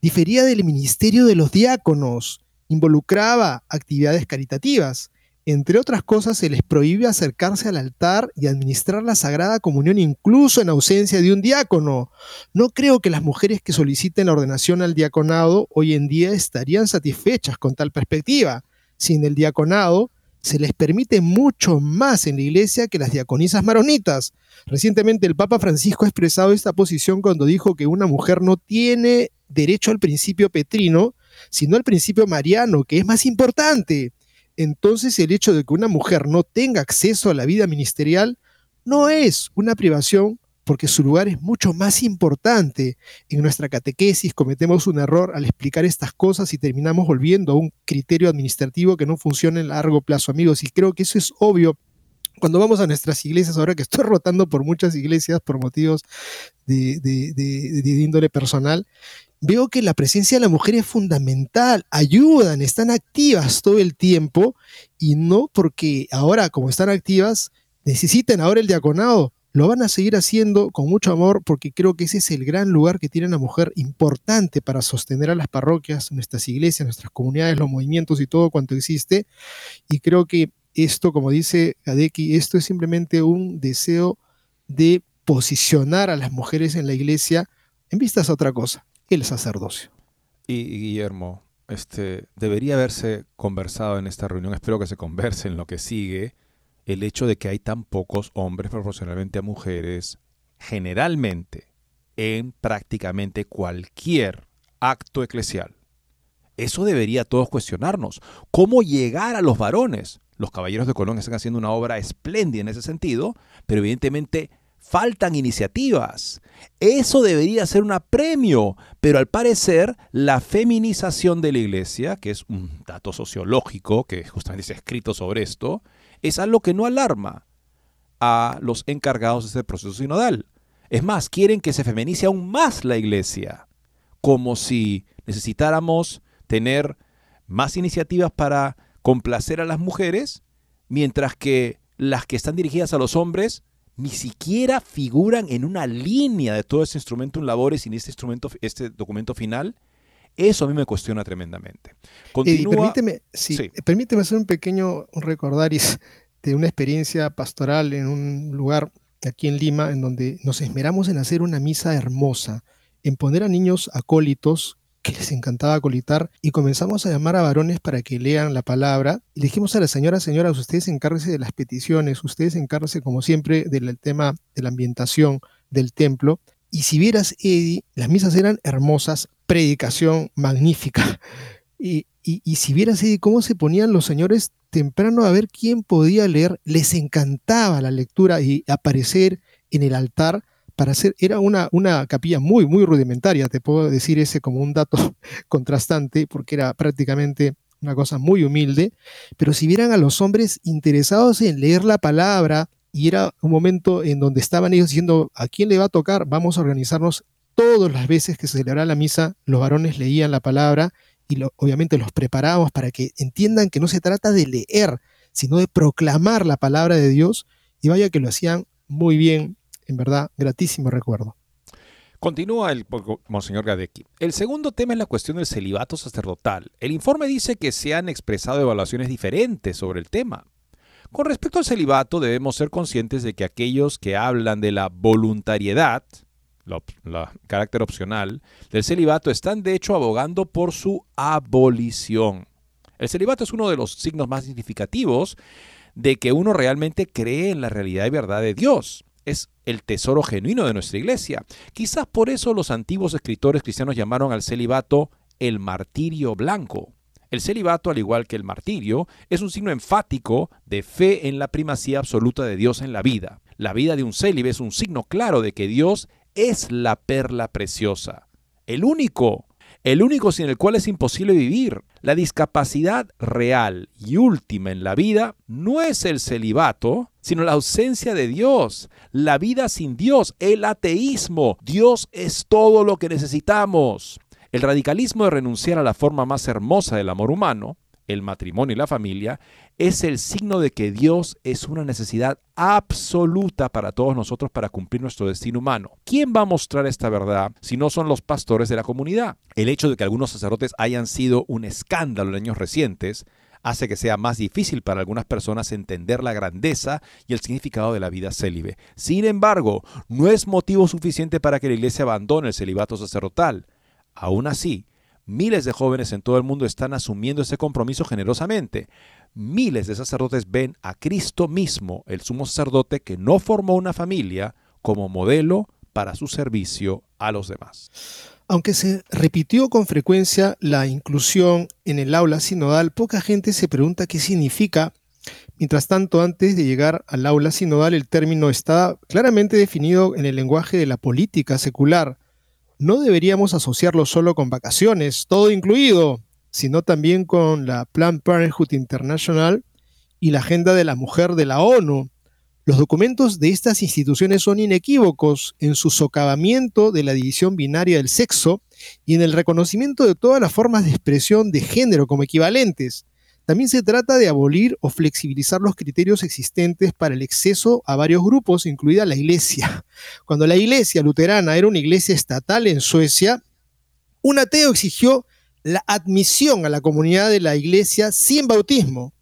difería del ministerio de los diáconos, involucraba actividades caritativas. Entre otras cosas, se les prohíbe acercarse al altar y administrar la Sagrada Comunión incluso en ausencia de un diácono. No creo que las mujeres que soliciten la ordenación al diaconado hoy en día estarían satisfechas con tal perspectiva. Sin el diaconado, se les permite mucho más en la iglesia que las diaconisas maronitas. Recientemente el Papa Francisco ha expresado esta posición cuando dijo que una mujer no tiene derecho al principio petrino, sino al principio mariano, que es más importante. Entonces el hecho de que una mujer no tenga acceso a la vida ministerial no es una privación porque su lugar es mucho más importante. En nuestra catequesis cometemos un error al explicar estas cosas y terminamos volviendo a un criterio administrativo que no funciona en largo plazo, amigos. Y creo que eso es obvio cuando vamos a nuestras iglesias, ahora que estoy rotando por muchas iglesias por motivos de, de, índole personal, veo que la presencia de la mujer es fundamental, ayudan, están activas todo el tiempo y no porque ahora como están activas necesiten ahora el diaconado, lo van a seguir haciendo con mucho amor porque creo que ese es el gran lugar que tiene una mujer importante para sostener a las parroquias, nuestras iglesias, nuestras comunidades, los movimientos y todo cuanto existe. Y creo que esto, como dice Adeki, esto es simplemente un deseo de posicionar a las mujeres en la iglesia en vistas a otra cosa, el sacerdocio. Y, Guillermo, este, debería haberse conversado en esta reunión, espero que se converse en lo que sigue, el hecho de que hay tan pocos hombres proporcionalmente a mujeres, generalmente en prácticamente cualquier acto eclesial. Eso debería todos cuestionarnos. ¿Cómo llegar a los varones? Los caballeros de Colón están haciendo una obra espléndida en ese sentido, pero evidentemente faltan iniciativas. Eso debería ser un premio, pero al parecer la feminización de la iglesia, que es un dato sociológico que justamente se ha escrito sobre esto, es algo que no alarma a los encargados de este proceso sinodal. Es más, quieren que se feminice aún más la iglesia. como si necesitáramos tener más iniciativas para complacer a las mujeres, mientras que las que están dirigidas a los hombres ni siquiera figuran en una línea de todo ese instrumento en labores y en este instrumento, este documento final. Eso a mí me cuestiona tremendamente. permíteme, permíteme hacer un pequeño recordaris de una experiencia pastoral en un lugar aquí en Lima, en donde nos esmeramos en hacer una misa hermosa, en poner a niños acólitos que les encantaba acolitar y comenzamos a llamar a varones para que lean la palabra. Y le dijimos a la señora, señora, ustedes encárguense de las peticiones, ustedes encárguense como siempre del tema de la ambientación del templo. Y si vieras, Eddie, las misas eran hermosas, predicación magnífica. Y, y, si vieras, cómo se ponían los señores temprano a ver quién podía leer, les encantaba la lectura y aparecer en el altar para hacer, era una, una capilla muy, muy rudimentaria, te puedo decir ese como un dato contrastante, porque era prácticamente una cosa muy humilde, pero si vieran a los hombres interesados en leer la palabra, y era un momento en donde estaban ellos diciendo, ¿a quién le va a tocar? Vamos a organizarnos todas las veces que se celebraba la misa, los varones leían la palabra y obviamente los preparábamos para que entiendan que no se trata de leer, sino de proclamar la palabra de Dios, y vaya que lo hacían muy bien en verdad, gratísimo recuerdo. Continúa el Monseñor Gadecki. El segundo tema es la cuestión del celibato sacerdotal. El informe dice que se han expresado evaluaciones diferentes sobre el tema. Con respecto al celibato, debemos ser conscientes de que aquellos que hablan de la voluntariedad, el carácter opcional, del celibato están de hecho abogando por su abolición. El celibato es uno de los signos más significativos de que uno realmente cree en la realidad y verdad de Dios es el tesoro genuino de nuestra iglesia. Quizás por eso los antiguos escritores cristianos llamaron al celibato el martirio blanco. El celibato, al igual que el martirio, es un signo enfático de fe en la primacía absoluta de Dios en la vida. La vida de un célibe es un signo claro de que Dios es la perla preciosa, el único el único sin el cual es imposible vivir. La discapacidad real y última en la vida no es el celibato, sino la ausencia de Dios, la vida sin Dios, el ateísmo. Dios es todo lo que necesitamos. El radicalismo de renunciar a la forma más hermosa del amor humano, el matrimonio y la familia, es el signo de que Dios es una necesidad absoluta para todos nosotros para cumplir nuestro destino humano. ¿Quién va a mostrar esta verdad si no son los pastores de la comunidad? El hecho de que algunos sacerdotes hayan sido un escándalo en años recientes hace que sea más difícil para algunas personas entender la grandeza y el significado de la vida célibe. Sin embargo, no es motivo suficiente para que la iglesia abandone el celibato sacerdotal. Aún así, Miles de jóvenes en todo el mundo están asumiendo ese compromiso generosamente. Miles de sacerdotes ven a Cristo mismo, el sumo sacerdote que no formó una familia, como modelo para su servicio a los demás. Aunque se repitió con frecuencia la inclusión en el aula sinodal, poca gente se pregunta qué significa. Mientras tanto, antes de llegar al aula sinodal, el término está claramente definido en el lenguaje de la política secular no deberíamos asociarlo solo con vacaciones, todo incluido, sino también con la Planned Parenthood International y la Agenda de la Mujer de la ONU. Los documentos de estas instituciones son inequívocos en su socavamiento de la división binaria del sexo y en el reconocimiento de todas las formas de expresión de género como equivalentes. También se trata de abolir o flexibilizar los criterios existentes para el acceso a varios grupos, incluida la iglesia. Cuando la iglesia luterana era una iglesia estatal en Suecia, un ateo exigió la admisión a la comunidad de la iglesia sin bautismo.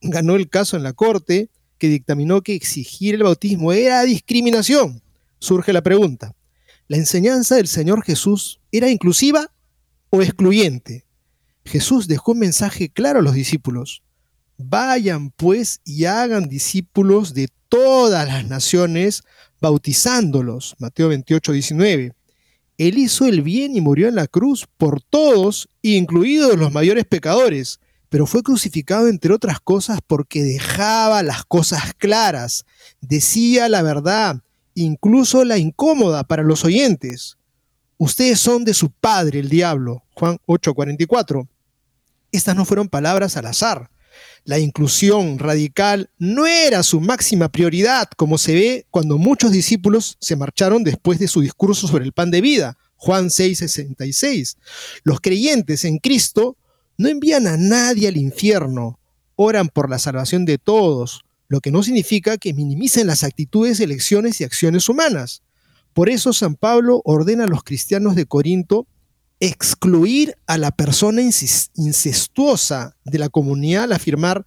Ganó el caso en la corte que dictaminó que exigir el bautismo era discriminación. Surge la pregunta, ¿la enseñanza del Señor Jesús era inclusiva o excluyente? Jesús dejó un mensaje claro a los discípulos. Vayan pues y hagan discípulos de todas las naciones, bautizándolos. Mateo 28, 19. Él hizo el bien y murió en la cruz por todos, incluidos los mayores pecadores, pero fue crucificado entre otras cosas porque dejaba las cosas claras, decía la verdad, incluso la incómoda para los oyentes. Ustedes son de su padre, el diablo. Juan 8:44. Estas no fueron palabras al azar. La inclusión radical no era su máxima prioridad, como se ve cuando muchos discípulos se marcharon después de su discurso sobre el pan de vida. Juan 6:66. Los creyentes en Cristo no envían a nadie al infierno, oran por la salvación de todos, lo que no significa que minimicen las actitudes, elecciones y acciones humanas. Por eso San Pablo ordena a los cristianos de Corinto excluir a la persona incestuosa de la comunidad al afirmar,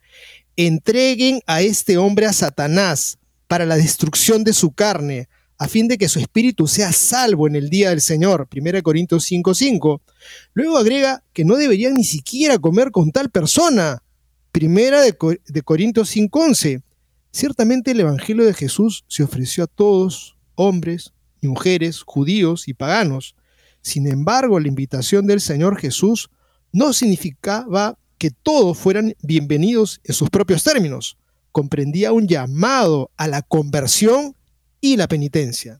entreguen a este hombre a Satanás para la destrucción de su carne, a fin de que su espíritu sea salvo en el día del Señor. 1 Corintios 5:5. Luego agrega que no deberían ni siquiera comer con tal persona. Primera de, de Corintios 5:11. Ciertamente el Evangelio de Jesús se ofreció a todos, hombres y mujeres, judíos y paganos. Sin embargo, la invitación del Señor Jesús no significaba que todos fueran bienvenidos en sus propios términos. Comprendía un llamado a la conversión y la penitencia.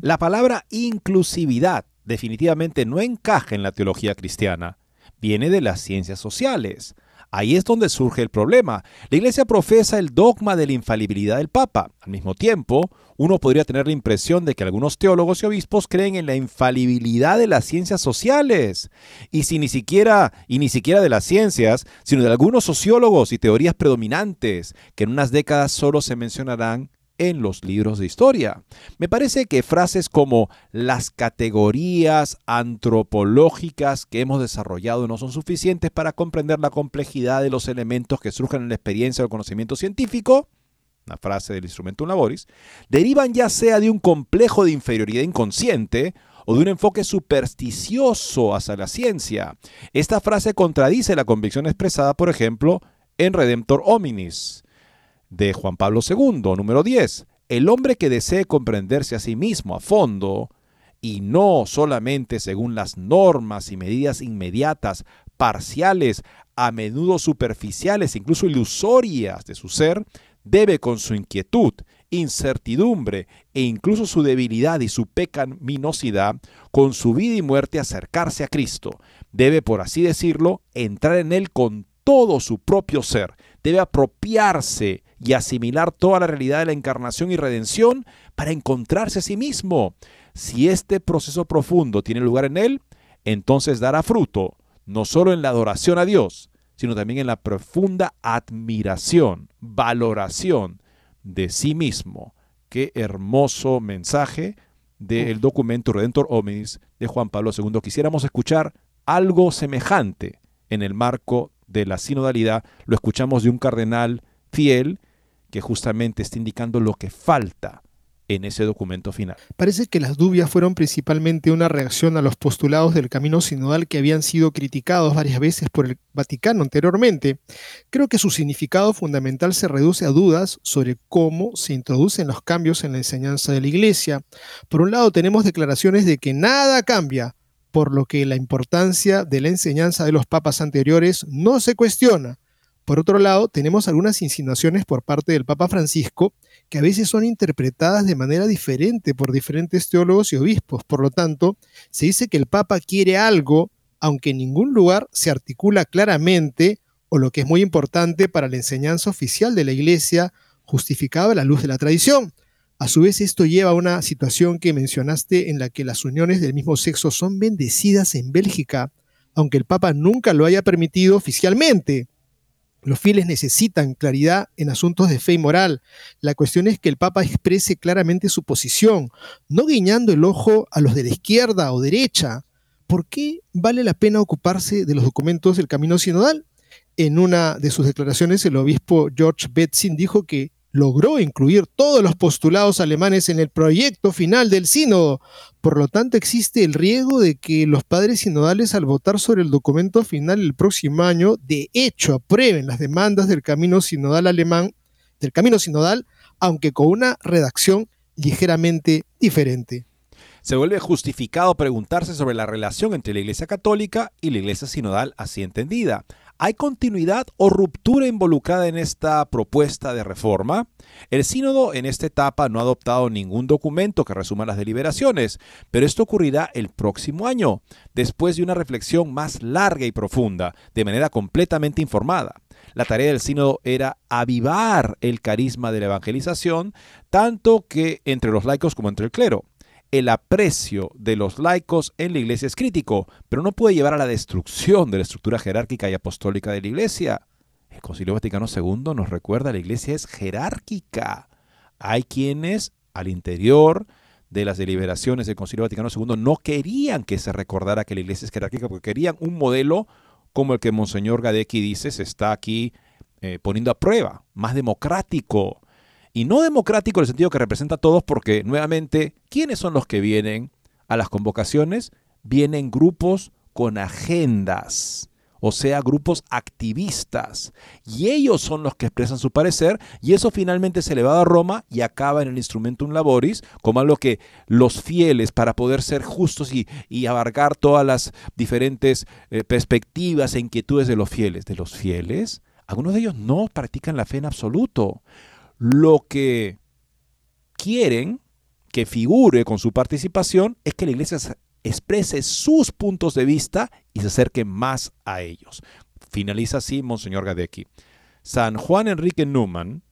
La palabra inclusividad definitivamente no encaja en la teología cristiana. Viene de las ciencias sociales. Ahí es donde surge el problema. La Iglesia profesa el dogma de la infalibilidad del Papa. Al mismo tiempo, uno podría tener la impresión de que algunos teólogos y obispos creen en la infalibilidad de las ciencias sociales. Y si ni siquiera, y ni siquiera de las ciencias, sino de algunos sociólogos y teorías predominantes, que en unas décadas solo se mencionarán en los libros de historia. Me parece que frases como las categorías antropológicas que hemos desarrollado no son suficientes para comprender la complejidad de los elementos que surgen en la experiencia o conocimiento científico, una frase del instrumento laboris, derivan ya sea de un complejo de inferioridad inconsciente o de un enfoque supersticioso hacia la ciencia. Esta frase contradice la convicción expresada, por ejemplo, en Redemptor Hominis de Juan Pablo II, número 10. El hombre que desee comprenderse a sí mismo a fondo, y no solamente según las normas y medidas inmediatas, parciales, a menudo superficiales, incluso ilusorias de su ser, debe con su inquietud, incertidumbre e incluso su debilidad y su pecaminosidad, con su vida y muerte acercarse a Cristo. Debe, por así decirlo, entrar en Él con todo su propio ser. Debe apropiarse y asimilar toda la realidad de la encarnación y redención para encontrarse a sí mismo. Si este proceso profundo tiene lugar en él, entonces dará fruto, no solo en la adoración a Dios, sino también en la profunda admiración, valoración de sí mismo. Qué hermoso mensaje del documento Redentor Hominis de Juan Pablo II. Quisiéramos escuchar algo semejante en el marco de la sinodalidad. Lo escuchamos de un cardenal fiel que justamente está indicando lo que falta en ese documento final. Parece que las dudas fueron principalmente una reacción a los postulados del camino sinodal que habían sido criticados varias veces por el Vaticano anteriormente. Creo que su significado fundamental se reduce a dudas sobre cómo se introducen los cambios en la enseñanza de la Iglesia. Por un lado tenemos declaraciones de que nada cambia, por lo que la importancia de la enseñanza de los papas anteriores no se cuestiona. Por otro lado, tenemos algunas insinuaciones por parte del Papa Francisco que a veces son interpretadas de manera diferente por diferentes teólogos y obispos. Por lo tanto, se dice que el Papa quiere algo, aunque en ningún lugar se articula claramente, o lo que es muy importante para la enseñanza oficial de la Iglesia, justificado a la luz de la tradición. A su vez, esto lleva a una situación que mencionaste en la que las uniones del mismo sexo son bendecidas en Bélgica, aunque el Papa nunca lo haya permitido oficialmente. Los fieles necesitan claridad en asuntos de fe y moral. La cuestión es que el Papa exprese claramente su posición, no guiñando el ojo a los de la izquierda o derecha. ¿Por qué vale la pena ocuparse de los documentos del camino sinodal? En una de sus declaraciones, el obispo George Betzin dijo que logró incluir todos los postulados alemanes en el proyecto final del sínodo. Por lo tanto, existe el riesgo de que los padres sinodales al votar sobre el documento final el próximo año, de hecho aprueben las demandas del camino sinodal alemán, del camino sinodal, aunque con una redacción ligeramente diferente. Se vuelve justificado preguntarse sobre la relación entre la Iglesia Católica y la Iglesia Sinodal así entendida. ¿Hay continuidad o ruptura involucrada en esta propuesta de reforma? El sínodo en esta etapa no ha adoptado ningún documento que resuma las deliberaciones, pero esto ocurrirá el próximo año, después de una reflexión más larga y profunda, de manera completamente informada. La tarea del sínodo era avivar el carisma de la evangelización, tanto que entre los laicos como entre el clero. El aprecio de los laicos en la iglesia es crítico, pero no puede llevar a la destrucción de la estructura jerárquica y apostólica de la iglesia. El Concilio Vaticano II nos recuerda la iglesia es jerárquica. Hay quienes al interior de las deliberaciones del Concilio Vaticano II no querían que se recordara que la iglesia es jerárquica porque querían un modelo como el que Monseñor Gadecki dice se está aquí eh, poniendo a prueba, más democrático, y no democrático en el sentido que representa a todos, porque nuevamente, ¿quiénes son los que vienen a las convocaciones? Vienen grupos con agendas, o sea, grupos activistas. Y ellos son los que expresan su parecer y eso finalmente se elevado a Roma y acaba en el instrumentum laboris como algo que los fieles, para poder ser justos y, abarcar todas las diferentes eh, perspectivas e inquietudes de los fieles, de los fieles, algunos de ellos no practican la fe en absoluto lo que quieren que figure con su participación es que la iglesia exprese sus puntos de vista y se acerque más a ellos. Finaliza así Monseñor Gadecki. San Juan Enrique Newman,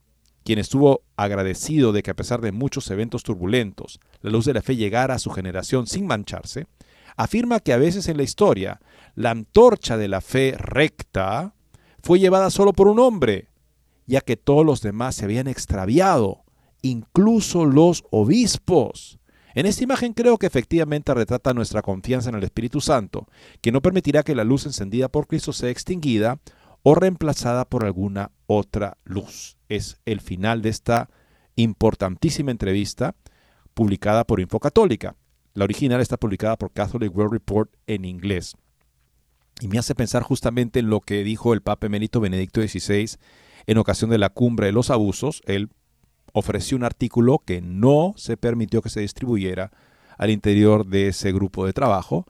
quien estuvo agradecido de que a pesar de muchos eventos turbulentos, la luz de la fe llegara a su generación sin mancharse, afirma que a veces en la historia la antorcha de la fe recta fue llevada solo por un hombre, ya que todos los demás se habían extraviado, incluso los obispos. En esta imagen creo que efectivamente retrata nuestra confianza en el Espíritu Santo, que no permitirá que la luz encendida por Cristo sea extinguida o reemplazada por alguna otra luz. Es el final de esta importantísima entrevista publicada por Infocatólica. La original está publicada por Catholic World Report en inglés. Y me hace pensar justamente en lo que dijo el Papa Emérito Benedicto XVI en ocasión de la cumbre de los abusos, él ofreció un artículo que no se permitió que se distribuyera al interior de ese grupo de trabajo,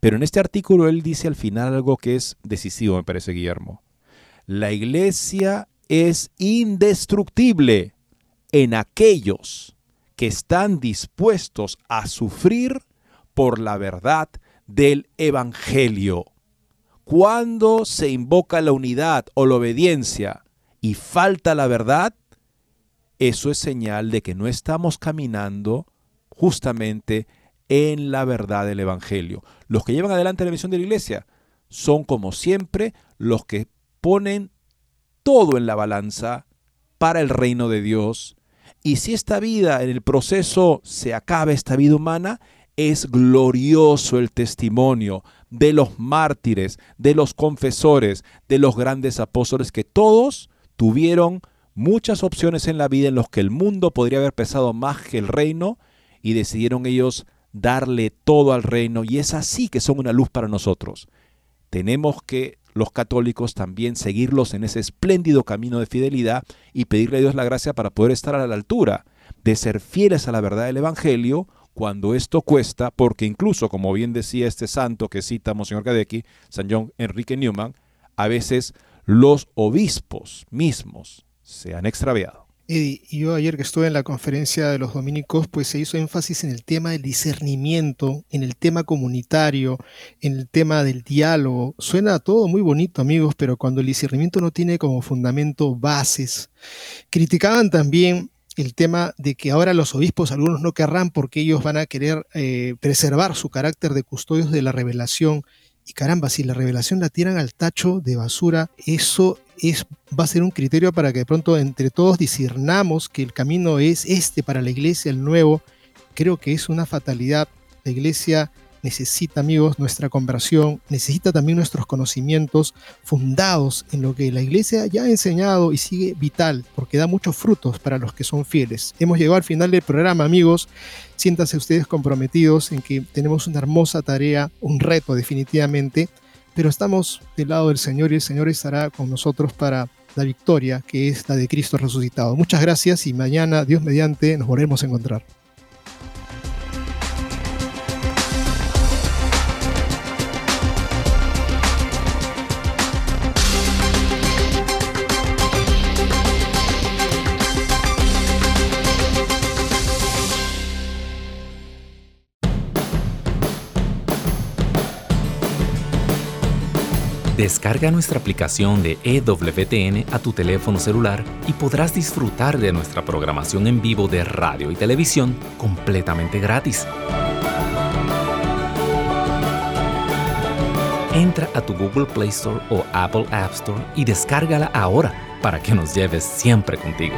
pero en este artículo él dice al final algo que es decisivo, me parece, Guillermo. La iglesia es indestructible en aquellos que están dispuestos a sufrir por la verdad del Evangelio. Cuando se invoca la unidad o la obediencia y falta la verdad, eso es señal de que no estamos caminando justamente en la verdad del Evangelio. Los que llevan adelante la misión de la iglesia son como siempre los que ponen todo en la balanza para el reino de Dios. Y si esta vida, en el proceso, se acaba esta vida humana, es glorioso el testimonio de los mártires, de los confesores, de los grandes apóstoles, que todos tuvieron muchas opciones en la vida en los que el mundo podría haber pesado más que el reino y decidieron ellos darle todo al reino y es así que son una luz para nosotros. Tenemos que los católicos también seguirlos en ese espléndido camino de fidelidad y pedirle a Dios la gracia para poder estar a la altura de ser fieles a la verdad del Evangelio cuando esto cuesta, porque incluso, como bien decía este santo que cita Monseñor Gadecki, San John Enrique Newman, a veces los obispos mismos se han extraviado. Y yo ayer que estuve en la conferencia de los dominicos, pues se hizo énfasis en el tema del discernimiento, en el tema comunitario, en el tema del diálogo. Suena todo muy bonito, amigos, pero cuando el discernimiento no tiene como fundamento bases. Criticaban también el tema de que ahora los obispos, algunos no querrán porque ellos van a querer eh, preservar su carácter de custodios de la revelación y caramba, si la revelación la tiran al tacho de basura, eso es, va a ser un criterio para que de pronto entre todos discernamos que el camino es este para la iglesia, el nuevo. Creo que es una fatalidad. La iglesia necesita, amigos, nuestra conversión, necesita también nuestros conocimientos fundados en lo que la iglesia ya ha enseñado y sigue vital, porque da muchos frutos para los que son fieles. Hemos llegado al final del programa, amigos. Siéntanse ustedes comprometidos en que tenemos una hermosa tarea, un reto definitivamente, pero estamos del lado del Señor y el Señor estará con nosotros para la victoria que es la de Cristo resucitado. Muchas gracias y mañana, Dios mediante, nos volvemos a encontrar. Descarga nuestra aplicación de EWTN a tu teléfono celular y podrás disfrutar de nuestra programación en vivo de radio y televisión completamente gratis. Entra a tu Google Play Store o Apple App Store y descárgala ahora para que nos lleves siempre contigo.